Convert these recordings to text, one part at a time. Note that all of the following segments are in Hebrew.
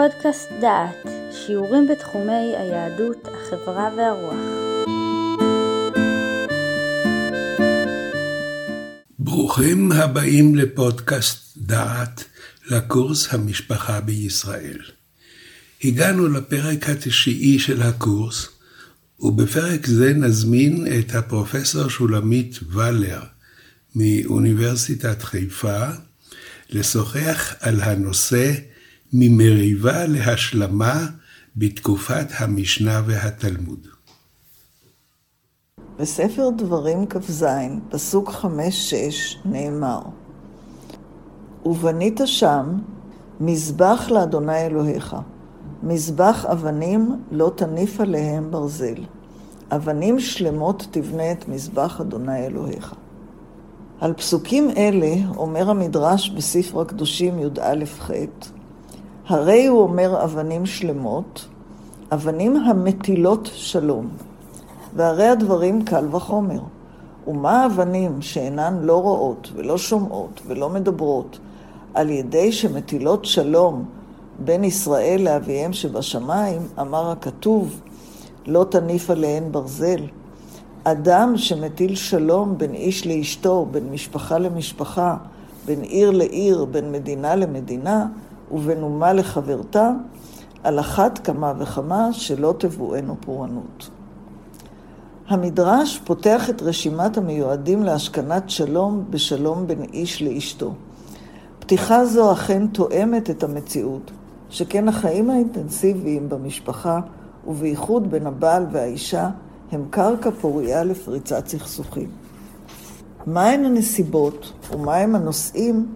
פודקאסט דעת, שיעורים בתחומי היהדות, החברה והרוח. ברוכים הבאים לפודקאסט דעת, לקורס המשפחה בישראל. הגענו לפרק התשיעי של הקורס, ובפרק זה נזמין את הפרופסור שולמית ולר מאוניברסיטת חיפה לשוחח על הנושא ממריבה להשלמה בתקופת המשנה והתלמוד. בספר דברים כ"ז, פסוק חמש-שש, נאמר: ובנית שם מזבח לאדוני אלוהיך, מזבח אבנים לא תניף עליהם ברזל. אבנים שלמות תבנה את מזבח אדוני אלוהיך. על פסוקים אלה אומר המדרש בספר הקדושים י"א-ח' הרי הוא אומר אבנים שלמות, אבנים המטילות שלום. והרי הדברים קל וחומר. ומה האבנים שאינן לא רואות ולא שומעות ולא מדברות, על ידי שמטילות שלום בין ישראל לאביהם שבשמיים, אמר הכתוב, לא תניף עליהן ברזל. אדם שמטיל שלום בין איש לאשתו, בין משפחה למשפחה, בין עיר לעיר, בין מדינה למדינה, ובין אומה לחברתה, על אחת כמה וכמה שלא תבואנו פורענות. המדרש פותח את רשימת המיועדים להשכנת שלום בשלום בין איש לאשתו. פתיחה זו אכן תואמת את המציאות, שכן החיים האינטנסיביים במשפחה, ובייחוד בין הבעל והאישה, הם קרקע פורייה לפריצת סכסוכים. מהן הנסיבות ומהם הנושאים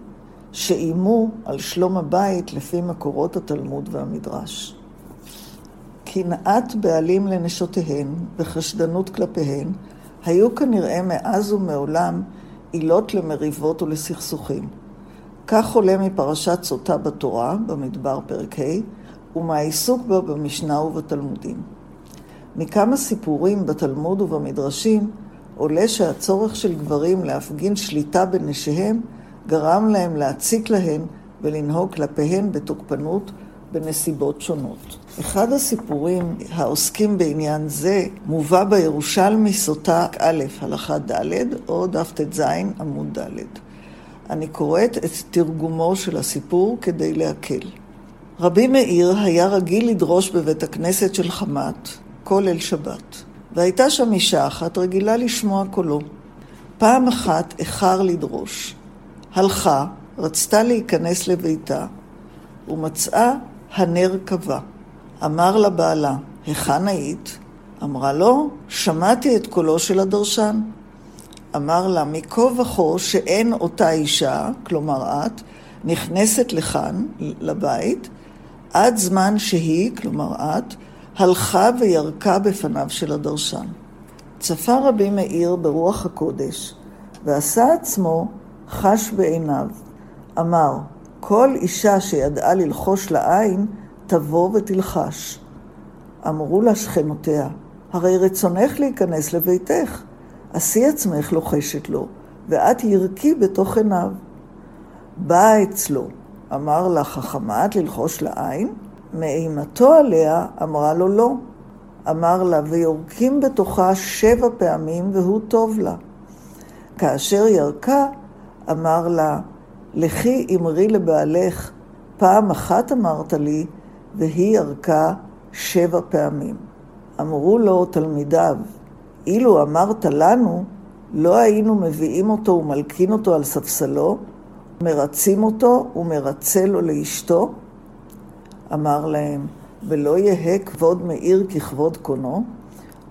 שאיימו על שלום הבית לפי מקורות התלמוד והמדרש. קנאת בעלים לנשותיהן וחשדנות כלפיהן היו כנראה מאז ומעולם עילות למריבות ולסכסוכים. כך עולה מפרשת סוטה בתורה, במדבר פרק ה', ומהעיסוק בה במשנה ובתלמודים. מכמה סיפורים בתלמוד ובמדרשים עולה שהצורך של גברים להפגין שליטה בנשיהם גרם להם להציק להן ולנהוג כלפיהן בתוקפנות בנסיבות שונות. אחד הסיפורים העוסקים בעניין זה מובא בירושלמי סוטה א', הלכה ד', או דף ט"ז, עמוד ד'. אני קוראת את תרגומו של הסיפור כדי להקל. רבי מאיר היה רגיל לדרוש בבית הכנסת של חמת כל ליל שבת, והייתה שם אישה אחת רגילה לשמוע קולו. פעם אחת איחר לדרוש. הלכה, רצתה להיכנס לביתה, ומצאה הנר כבה. אמר לה בעלה, היכן היית? אמרה לו, שמעתי את קולו של הדרשן. אמר לה, מכה וכה שאין אותה אישה, כלומר את, נכנסת לכאן, לבית, עד זמן שהיא, כלומר את, הלכה וירקה בפניו של הדרשן. צפה רבי מאיר ברוח הקודש, ועשה עצמו חש בעיניו. אמר, כל אישה שידעה ללחוש לעין, תבוא ותלחש. אמרו לה שכנותיה, הרי רצונך להיכנס לביתך, עשי עצמך לוחשת לו, ואת ירקי בתוך עיניו. באה אצלו, אמר לה, חכמה את ללחוש לעין? מאימתו עליה אמרה לו לא. אמר לה, ויורקים בתוכה שבע פעמים והוא טוב לה. כאשר ירקה, אמר לה, לכי אמרי לבעלך, פעם אחת אמרת לי, והיא ירקה שבע פעמים. אמרו לו תלמידיו, אילו אמרת לנו, לא היינו מביאים אותו ומלקין אותו על ספסלו, מרצים אותו ומרצה לו לאשתו? אמר להם, ולא יהא כבוד מאיר ככבוד קונו?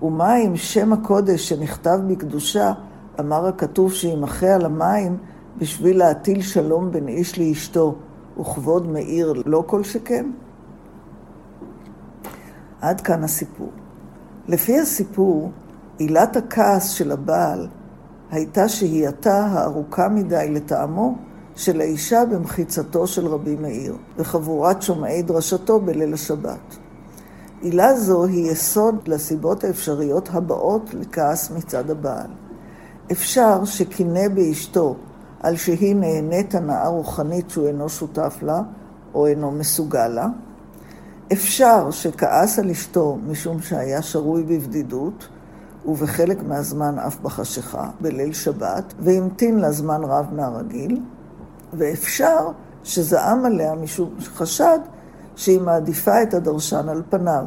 ומה אם שם הקודש שנכתב בקדושה, אמר הכתוב שימחה על המים, בשביל להטיל שלום בין איש לאשתו, וכבוד מאיר לא כל שכן? עד כאן הסיפור. לפי הסיפור, עילת הכעס של הבעל הייתה שהייתה הארוכה מדי לטעמו של האישה במחיצתו של רבי מאיר, וחבורת שומעי דרשתו בליל השבת. עילה זו היא יסוד לסיבות האפשריות הבאות לכעס מצד הבעל. אפשר שקינא באשתו על שהיא נהנית הנאה רוחנית שהוא אינו שותף לה, או אינו מסוגל לה. אפשר שכעס על אשתו משום שהיה שרוי בבדידות, ובחלק מהזמן אף בחשיכה, בליל שבת, והמתין לה זמן רב מהרגיל, ואפשר שזעם עליה משום שחשד שהיא מעדיפה את הדרשן על פניו.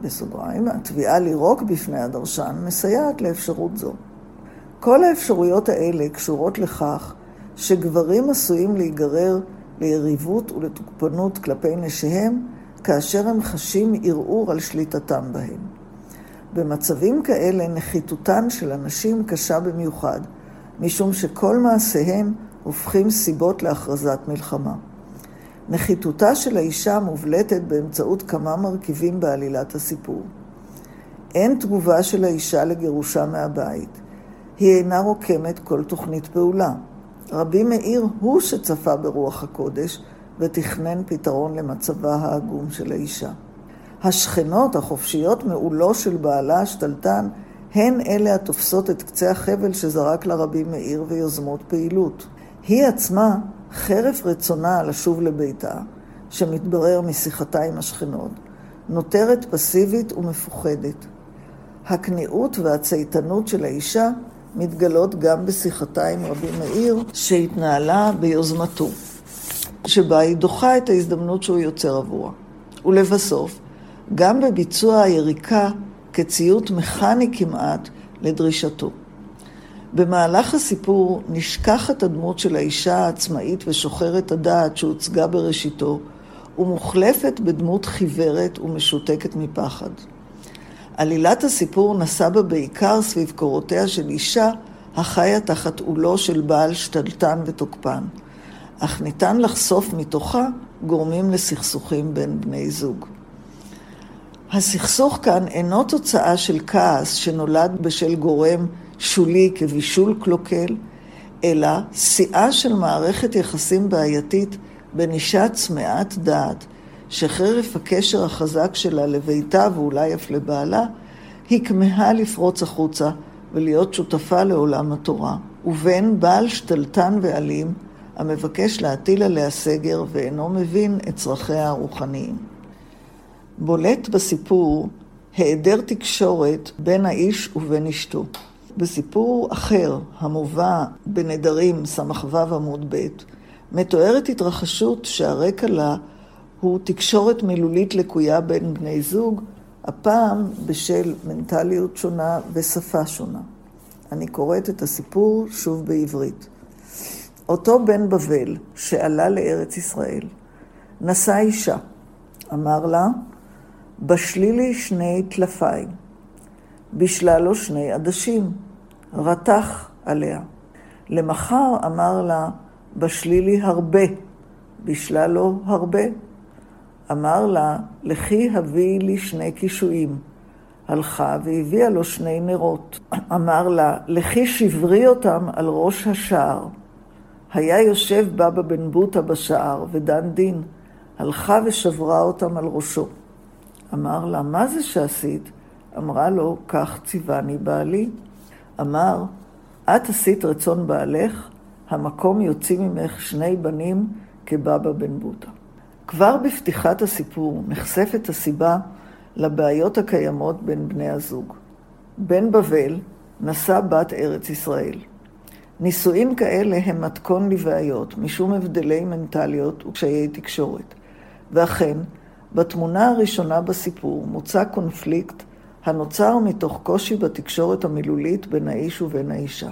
בסוגריים, התביעה לירוק בפני הדרשן מסייעת לאפשרות זו. כל האפשרויות האלה קשורות לכך שגברים עשויים להיגרר ליריבות ולתוקפנות כלפי נשיהם כאשר הם חשים ערעור על שליטתם בהם. במצבים כאלה נחיתותן של הנשים קשה במיוחד, משום שכל מעשיהם הופכים סיבות להכרזת מלחמה. נחיתותה של האישה מובלטת באמצעות כמה מרכיבים בעלילת הסיפור. אין תגובה של האישה לגירושה מהבית. היא אינה רוקמת כל תוכנית פעולה. רבי מאיר הוא שצפה ברוח הקודש ותכנן פתרון למצבה העגום של האישה. השכנות החופשיות מעולו של בעלה השתלטן הן אלה התופסות את קצה החבל שזרק לה רבי מאיר ויוזמות פעילות. היא עצמה, חרף רצונה לשוב לביתה, שמתברר משיחתה עם השכנות, נותרת פסיבית ומפוחדת. הכניעות והצייתנות של האישה מתגלות גם בשיחתה עם רבי מאיר, שהתנהלה ביוזמתו, שבה היא דוחה את ההזדמנות שהוא יוצר עבורה. ולבסוף, גם בביצוע היריקה כציות מכני כמעט לדרישתו. במהלך הסיפור נשכחת הדמות של האישה העצמאית ושוחרת הדעת שהוצגה בראשיתו, ומוחלפת בדמות חיוורת ומשותקת מפחד. עלילת הסיפור נסע בה בעיקר סביב קורותיה של אישה החיה תחת עולו של בעל שתלטן ותוקפן, אך ניתן לחשוף מתוכה גורמים לסכסוכים בין בני זוג. הסכסוך כאן אינו תוצאה של כעס שנולד בשל גורם שולי כבישול קלוקל, אלא שיאה של מערכת יחסים בעייתית בין אישה צמאת דעת, שחרף הקשר החזק שלה לביתה ואולי אף לבעלה, היא כמהה לפרוץ החוצה ולהיות שותפה לעולם התורה, ובין בעל שתלטן ואלים המבקש להטיל עליה סגר ואינו מבין את צרכיה הרוחניים. בולט בסיפור היעדר תקשורת בין האיש ובין אשתו. בסיפור אחר, המובא בנדרים ס"ו עמוד ב', מתוארת התרחשות שהרקע לה הוא תקשורת מילולית לקויה בין בני זוג, הפעם בשל מנטליות שונה ושפה שונה. אני קוראת את הסיפור שוב בעברית. אותו בן בבל שעלה לארץ ישראל, נשא אישה, אמר לה, בשלי לי שני טלפיים, בשלה לו שני עדשים, רתח עליה. למחר אמר לה, בשלי לי הרבה, בשלה לו הרבה. אמר לה, לכי הביאי לי שני קישואים. הלכה והביאה לו שני נרות. אמר לה, לכי שברי אותם על ראש השער. היה יושב בבא בן בוטה בשער ודן דין. הלכה ושברה אותם על ראשו. אמר לה, מה זה שעשית? אמרה לו, כך ציווני בעלי. אמר, את עשית רצון בעלך, המקום יוציא ממך שני בנים כבבא בן בוטה. כבר בפתיחת הסיפור נחשפת הסיבה לבעיות הקיימות בין בני הזוג. בן בבל נשא בת ארץ ישראל. נישואים כאלה הם מתכון לבעיות, משום הבדלי מנטליות וקשיי תקשורת. ואכן, בתמונה הראשונה בסיפור מוצע קונפליקט הנוצר מתוך קושי בתקשורת המילולית בין האיש ובין האישה.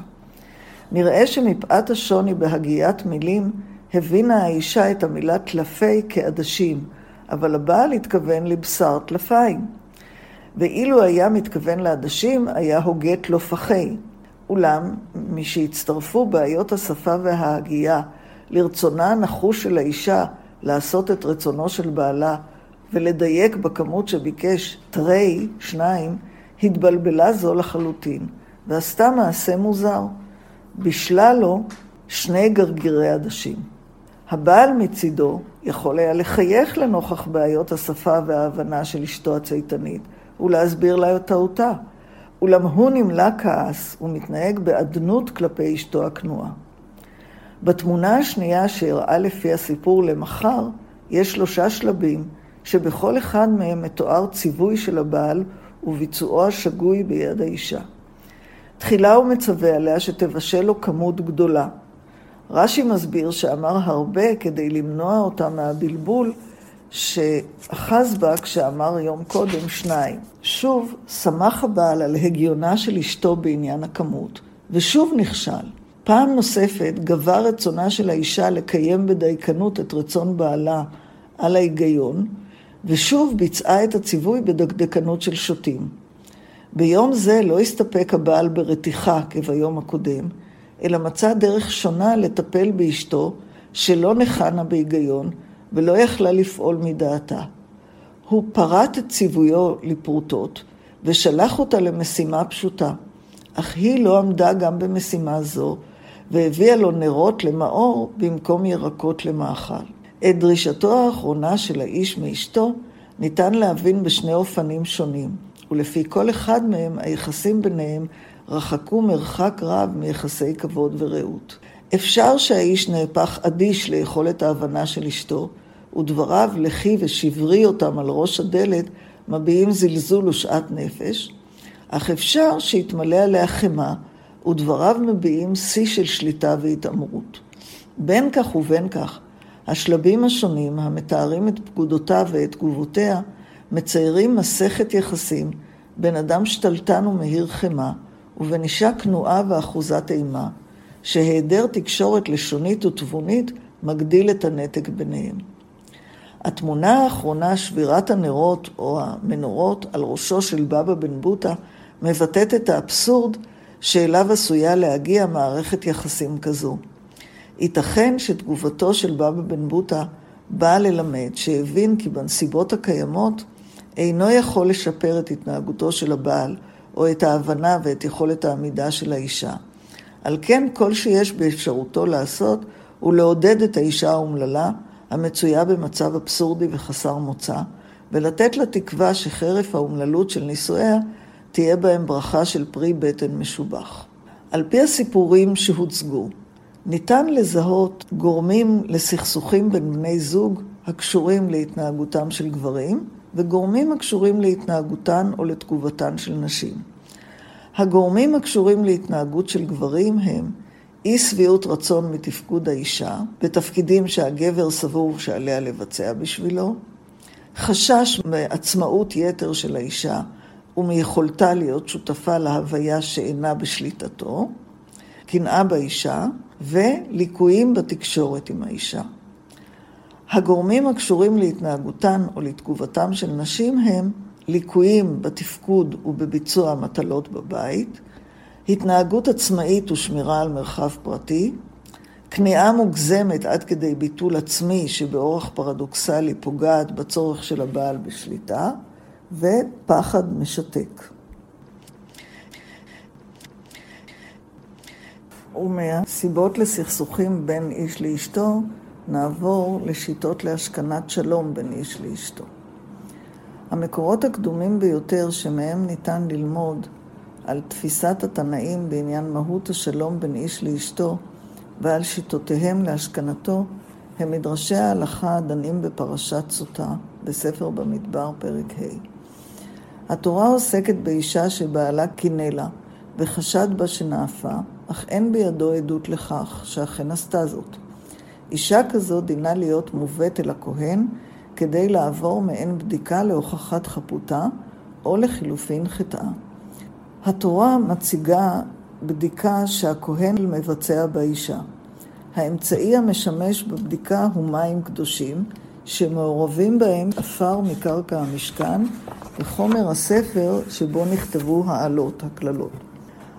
נראה שמפאת השוני בהגיית מילים, הבינה האישה את המילה טלפי כעדשים, אבל הבעל התכוון לבשר טלפיים. ואילו היה מתכוון לעדשים, היה הוגה טלופחי. אולם, משהצטרפו בעיות השפה וההגייה לרצונה הנחוש של האישה לעשות את רצונו של בעלה ולדייק בכמות שביקש תרי, שניים, התבלבלה זו לחלוטין, ועשתה מעשה מוזר. בישלה לו שני גרגירי עדשים. הבעל מצידו יכול היה לחייך לנוכח בעיות השפה וההבנה של אשתו הצייתנית, ולהסביר לה את טעותה. אולם הוא נמלא כעס ומתנהג באדנות כלפי אשתו הכנועה. בתמונה השנייה שאירעה לפי הסיפור למחר, יש שלושה שלבים שבכל אחד מהם מתואר ציווי של הבעל וביצועו השגוי ביד האישה. תחילה הוא מצווה עליה שתבשל לו כמות גדולה. רש"י מסביר שאמר הרבה כדי למנוע אותה מהבלבול שאחז בה כשאמר יום קודם שניים. שוב, שמח הבעל על הגיונה של אשתו בעניין הכמות, ושוב נכשל. פעם נוספת גבר רצונה של האישה לקיים בדייקנות את רצון בעלה על ההיגיון, ושוב ביצעה את הציווי בדקדקנות של שוטים. ביום זה לא הסתפק הבעל ברתיחה כביום הקודם, אלא מצא דרך שונה לטפל באשתו, שלא נחנה בהיגיון, ולא יכלה לפעול מדעתה. הוא פרט את ציוויו לפרוטות, ושלח אותה למשימה פשוטה. אך היא לא עמדה גם במשימה זו, והביאה לו נרות למאור במקום ירקות למאכל. את דרישתו האחרונה של האיש מאשתו ניתן להבין בשני אופנים שונים, ולפי כל אחד מהם היחסים ביניהם רחקו מרחק רב מיחסי כבוד ורעות. אפשר שהאיש נהפך אדיש ליכולת ההבנה של אשתו, ודבריו לחי ושברי אותם על ראש הדלת מביעים זלזול ושאט נפש, אך אפשר שיתמלא עליה חמאה, ודבריו מביעים שיא של שליטה והתעמרות. בין כך ובין כך, השלבים השונים המתארים את פקודותיו ואת תגובותיה, מציירים מסכת יחסים בין אדם שתלטן ומהיר חמאה, ובין אישה כנועה ואחוזת אימה, שהיעדר תקשורת לשונית ותבונית מגדיל את הנתק ביניהם. התמונה האחרונה, שבירת הנרות או המנורות על ראשו של בבא בן בוטה, מבטאת את האבסורד שאליו עשויה להגיע מערכת יחסים כזו. ייתכן שתגובתו של בבא בן בוטה באה ללמד שהבין כי בנסיבות הקיימות אינו יכול לשפר את התנהגותו של הבעל או את ההבנה ואת יכולת העמידה של האישה. על כן כל שיש באפשרותו לעשות הוא לעודד את האישה האומללה המצויה במצב אבסורדי וחסר מוצא, ולתת לה תקווה שחרף האומללות של נישואיה תהיה בהם ברכה של פרי בטן משובח. על פי הסיפורים שהוצגו, ניתן לזהות גורמים לסכסוכים בין בני זוג הקשורים להתנהגותם של גברים, וגורמים הקשורים להתנהגותן או לתגובתן של נשים. הגורמים הקשורים להתנהגות של גברים הם אי שביעות רצון מתפקוד האישה, בתפקידים שהגבר סבור שעליה לבצע בשבילו, חשש מעצמאות יתר של האישה ומיכולתה להיות שותפה להוויה שאינה בשליטתו, קנאה באישה וליקויים בתקשורת עם האישה. הגורמים הקשורים להתנהגותן או לתגובתם של נשים הם ליקויים בתפקוד ובביצוע המטלות בבית, התנהגות עצמאית ושמירה על מרחב פרטי, כניעה מוגזמת עד כדי ביטול עצמי שבאורח פרדוקסלי פוגעת בצורך של הבעל בשליטה, ופחד משתק. ומהסיבות לסכסוכים בין איש לאשתו, נעבור לשיטות להשכנת שלום בין איש לאשתו. המקורות הקדומים ביותר שמהם ניתן ללמוד על תפיסת התנאים בעניין מהות השלום בין איש לאשתו ועל שיטותיהם להשכנתו, הם מדרשי ההלכה הדנים בפרשת סוטה, בספר במדבר, פרק ה'. התורה עוסקת באישה שבעלה קינא לה, וחשד בה שנאפה, אך אין בידו עדות לכך שאכן עשתה זאת. אישה כזו דינה להיות מובאת אל הכהן כדי לעבור מעין בדיקה להוכחת חפותה, או לחילופין חטאה. התורה מציגה בדיקה שהכהן מבצע באישה. האמצעי המשמש בבדיקה הוא מים קדושים, שמעורבים בהם עפר מקרקע המשכן וחומר הספר שבו נכתבו העלות, הקללות.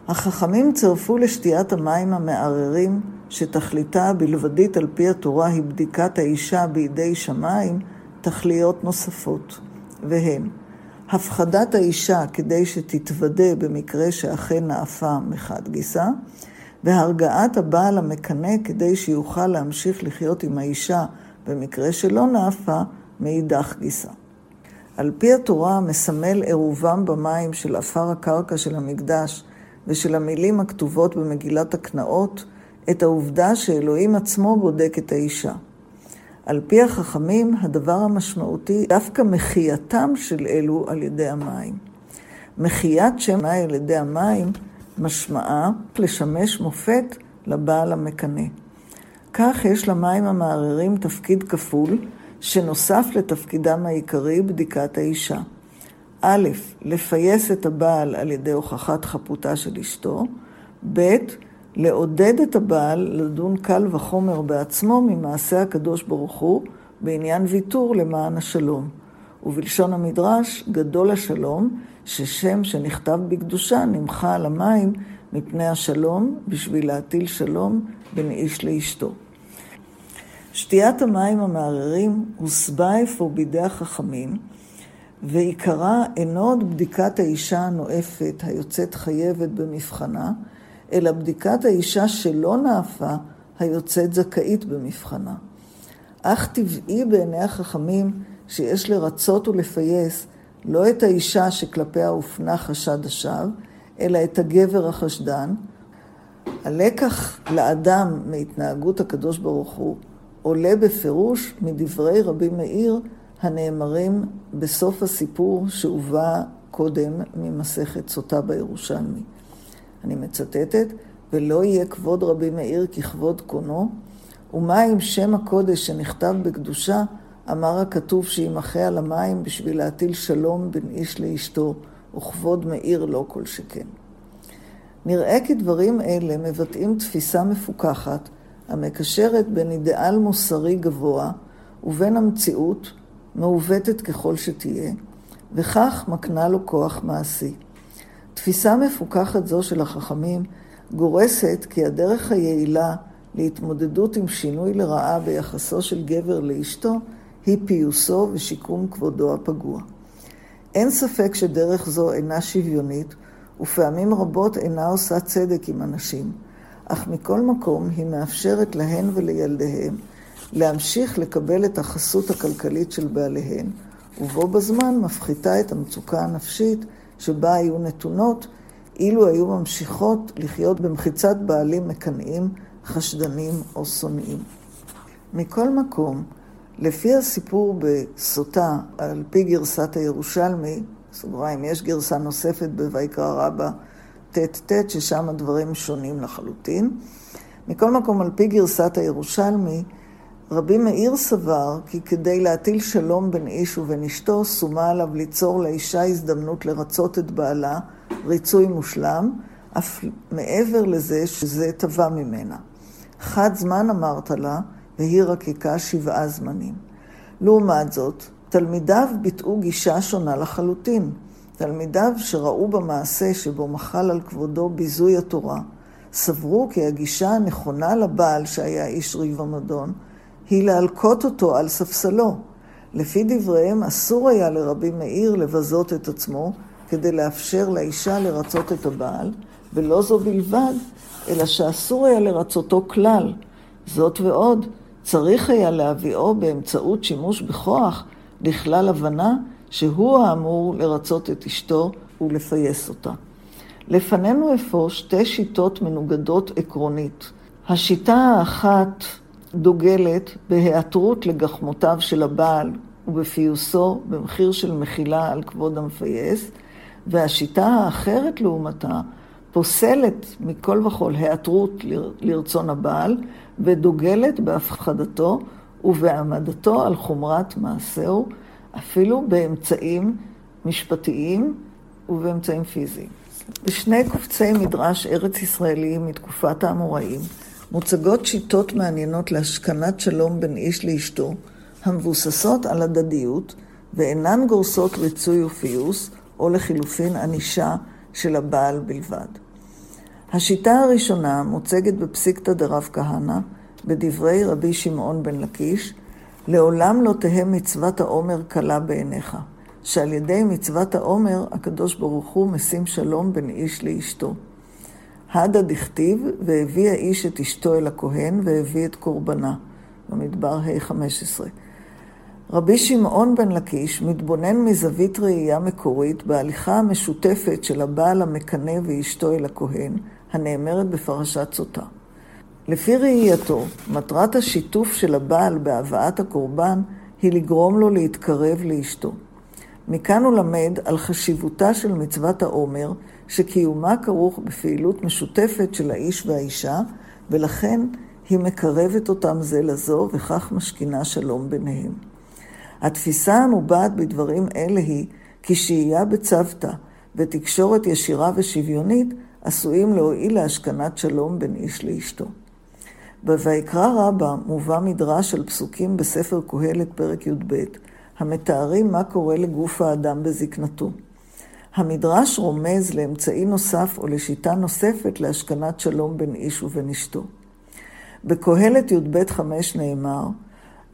החכמים צירפו לשתיית המים המערערים, שתכליתה הבלבדית על פי התורה היא בדיקת האישה בידי שמיים, תכליות נוספות, והן הפחדת האישה כדי שתתוודה במקרה שאכן נאפה מחד גיסא, והרגעת הבעל המקנא כדי שיוכל להמשיך לחיות עם האישה במקרה שלא נאפה מאידך גיסא. על פי התורה מסמל עירובם במים של עפר הקרקע של המקדש ושל המילים הכתובות במגילת הקנאות את העובדה שאלוהים עצמו בודק את האישה. על פי החכמים, הדבר המשמעותי דווקא מחייתם של אלו על ידי המים. מחיית שם על ידי המים משמעה לשמש מופת לבעל המקנא. כך יש למים המערערים תפקיד כפול, שנוסף לתפקידם העיקרי בדיקת האישה. א', לפייס את הבעל על ידי הוכחת חפותה של אשתו, ב', לעודד את הבעל לדון קל וחומר בעצמו ממעשה הקדוש ברוך הוא בעניין ויתור למען השלום. ובלשון המדרש, גדול השלום, ששם שנכתב בקדושה נמחה על המים מפני השלום, בשביל להטיל שלום בין איש לאשתו. שתיית המים המערערים הוסבה אפוא בידי החכמים, ועיקרה אינו עוד בדיקת האישה הנואפת היוצאת חייבת במבחנה, אלא בדיקת האישה שלא נאפה היוצאת זכאית במבחנה. אך טבעי בעיני החכמים שיש לרצות ולפייס לא את האישה שכלפיה הופנה חשד השווא, אלא את הגבר החשדן. הלקח לאדם מהתנהגות הקדוש ברוך הוא עולה בפירוש מדברי רבי מאיר הנאמרים בסוף הסיפור שהובא קודם ממסכת סוטה בירושלמי. אני מצטטת, ולא יהיה כבוד רבי מאיר ככבוד קונו, ומה עם שם הקודש שנכתב בקדושה, אמר הכתוב שימחה על המים בשביל להטיל שלום בין איש לאשתו, וכבוד מאיר לא כל שכן. נראה כי דברים אלה מבטאים תפיסה מפוכחת, המקשרת בין אידיאל מוסרי גבוה ובין המציאות, מעוותת ככל שתהיה, וכך מקנה לו כוח מעשי. תפיסה מפוכחת זו של החכמים גורסת כי הדרך היעילה להתמודדות עם שינוי לרעה ביחסו של גבר לאשתו היא פיוסו ושיקום כבודו הפגוע. אין ספק שדרך זו אינה שוויונית, ופעמים רבות אינה עושה צדק עם אנשים, אך מכל מקום היא מאפשרת להן ולילדיהם להמשיך לקבל את החסות הכלכלית של בעליהן, ובו בזמן מפחיתה את המצוקה הנפשית שבה היו נתונות, אילו היו ממשיכות לחיות במחיצת בעלים מקנאים, חשדנים או שונאים. מכל מקום, לפי הסיפור בסוטה, על פי גרסת הירושלמי, סוגריים, יש גרסה נוספת בויקרא רבה ט"ט, ששם הדברים שונים לחלוטין. מכל מקום, על פי גרסת הירושלמי, רבי מאיר סבר כי כדי להטיל שלום בין איש ובין אשתו, שומה עליו ליצור לאישה הזדמנות לרצות את בעלה, ריצוי מושלם, אף מעבר לזה שזה תבע ממנה. חד זמן אמרת לה, והיא רקיקה שבעה זמנים. לעומת זאת, תלמידיו ביטאו גישה שונה לחלוטין. תלמידיו שראו במעשה שבו מחל על כבודו ביזוי התורה, סברו כי הגישה הנכונה לבעל שהיה איש ריב ומדון, היא להלקות אותו על ספסלו. לפי דבריהם, אסור היה לרבי מאיר לבזות את עצמו כדי לאפשר לאישה לרצות את הבעל, ולא זו בלבד, אלא שאסור היה לרצותו כלל. זאת ועוד, צריך היה להביאו באמצעות שימוש בכוח לכלל הבנה שהוא האמור לרצות את אשתו ולפייס אותה. לפנינו אפוא שתי שיטות מנוגדות עקרונית. השיטה האחת דוגלת בהיעתרות לגחמותיו של הבעל ובפיוסו במחיר של מחילה על כבוד המפייס, והשיטה האחרת לעומתה פוסלת מכל וכול היעתרות לרצון הבעל ודוגלת בהפחדתו ובהעמדתו על חומרת מעשהו, אפילו באמצעים משפטיים ובאמצעים פיזיים. בשני קובצי מדרש ארץ ישראליים מתקופת האמוראים מוצגות שיטות מעניינות להשכנת שלום בין איש לאשתו, המבוססות על הדדיות ואינן גורסות ריצוי ופיוס, או לחילופין ענישה של הבעל בלבד. השיטה הראשונה מוצגת בפסיקתא דרב כהנא, בדברי רבי שמעון בן לקיש, לעולם לא תהא מצוות העומר קלה בעיניך, שעל ידי מצוות העומר הקדוש ברוך הוא משים שלום בין איש לאשתו. הדה דכתיב, והביא האיש את אשתו אל הכהן, והביא את קורבנה, במדבר ה-15. רבי שמעון בן לקיש מתבונן מזווית ראייה מקורית בהליכה המשותפת של הבעל המקנא ואשתו אל הכהן, הנאמרת בפרשת סוטה. לפי ראייתו, מטרת השיתוף של הבעל בהבאת הקורבן היא לגרום לו להתקרב לאשתו. מכאן הוא למד על חשיבותה של מצוות העומר, שקיומה כרוך בפעילות משותפת של האיש והאישה, ולכן היא מקרבת אותם זה לזו, וכך משכינה שלום ביניהם. התפיסה המובעת בדברים אלה היא כי שהייה בצוותא ותקשורת ישירה ושוויונית עשויים להועיל להשכנת שלום בין איש לאשתו. בויקרא רבה מובא מדרש של פסוקים בספר קהלת פרק י"ב, המתארים מה קורה לגוף האדם בזקנתו. המדרש רומז לאמצעי נוסף או לשיטה נוספת להשכנת שלום בין איש ובין אשתו. בקהלת י"ב חמש נאמר,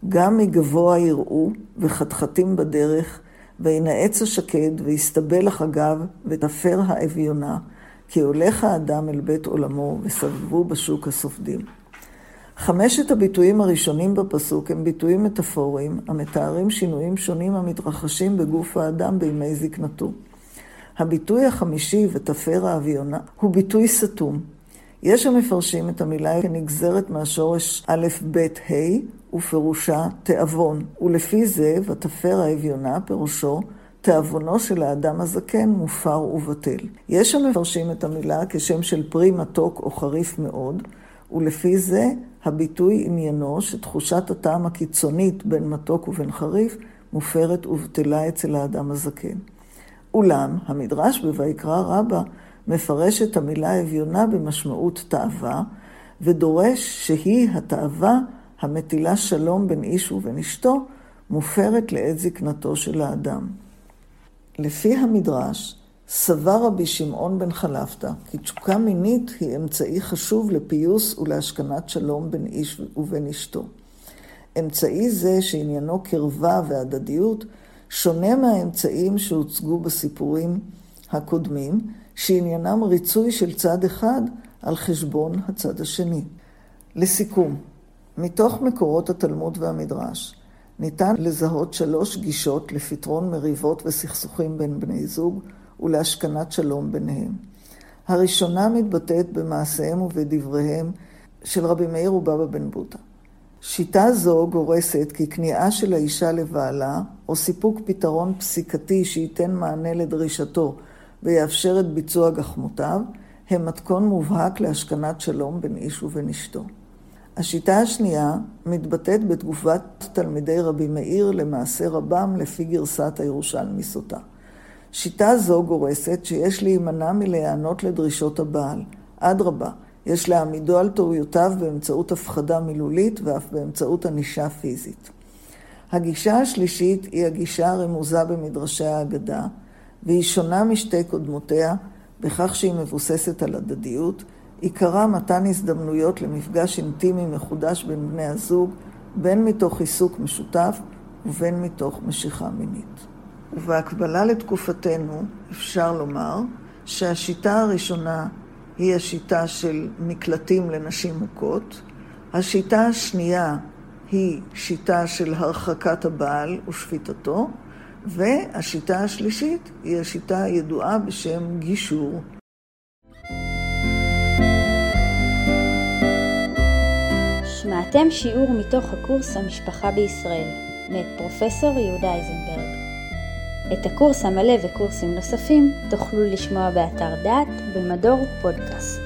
גם מגבוה יראו וחתחתים בדרך, וינאץ השקד, ויסתבל החגב, ותפר האביונה, כי הולך האדם אל בית עולמו, וסבבו בשוק הסופדים. חמשת הביטויים הראשונים בפסוק הם ביטויים מטאפוריים, המתארים שינויים שונים המתרחשים בגוף האדם בימי זקנתו. הביטוי החמישי, ותפר האביונה, הוא ביטוי סתום. יש המפרשים את המילה כנגזרת מהשורש א', ב', ה', ופירושה תיאבון, ולפי זה, ותפר האביונה, פירושו תיאבונו של האדם הזקן מופר ובטל. יש המפרשים את המילה כשם של פרי מתוק או חריף מאוד, ולפי זה הביטוי עניינו שתחושת הטעם הקיצונית בין מתוק ובין חריף מופרת ובטלה אצל האדם הזקן. אולם, המדרש בויקרא רבה מפרש את המילה אביונה במשמעות תאווה, ודורש שהיא התאווה המטילה שלום בין איש ובין אשתו, מופרת לעת זקנתו של האדם. לפי המדרש, סבר רבי שמעון בן חלפתא כי תשוקה מינית היא אמצעי חשוב לפיוס ולהשכנת שלום בין איש ובין אשתו. אמצעי זה, שעניינו קרבה והדדיות, שונה מהאמצעים שהוצגו בסיפורים הקודמים, שעניינם ריצוי של צד אחד על חשבון הצד השני. לסיכום, מתוך מקורות התלמוד והמדרש, ניתן לזהות שלוש גישות לפתרון מריבות וסכסוכים בין בני זוג ולהשכנת שלום ביניהם. הראשונה מתבטאת במעשיהם ובדבריהם של רבי מאיר ובבא בן בוטה. שיטה זו גורסת כי כניעה של האישה לבעלה, או סיפוק פתרון פסיקתי שייתן מענה לדרישתו ויאפשר את ביצוע גחמותיו, הם מתכון מובהק להשכנת שלום בין איש ובין אשתו. השיטה השנייה מתבטאת בתגובת תלמידי רבי מאיר למעשה רבם לפי גרסת הירושלמי סוטה. שיטה זו גורסת שיש להימנע מלהיענות לדרישות הבעל. אדרבה, יש להעמידו על טעויותיו באמצעות הפחדה מילולית ואף באמצעות ענישה פיזית. הגישה השלישית היא הגישה הרמוזה במדרשי האגדה, והיא שונה משתי קודמותיה בכך שהיא מבוססת על הדדיות, עיקרה מתן הזדמנויות למפגש אינטימי מחודש בין בני הזוג, בין מתוך עיסוק משותף ובין מתוך משיכה מינית. ובהקבלה לתקופתנו אפשר לומר שהשיטה הראשונה היא השיטה של מקלטים לנשים מוכות, השיטה השנייה היא שיטה של הרחקת הבעל ושפיטתו, והשיטה השלישית היא השיטה הידועה בשם גישור. שמעתם שיעור מתוך הקורס המשפחה בישראל, מאת פרופסור יהודה איזנברג. את הקורס המלא וקורסים נוספים תוכלו לשמוע באתר דעת במדור פודקאסט.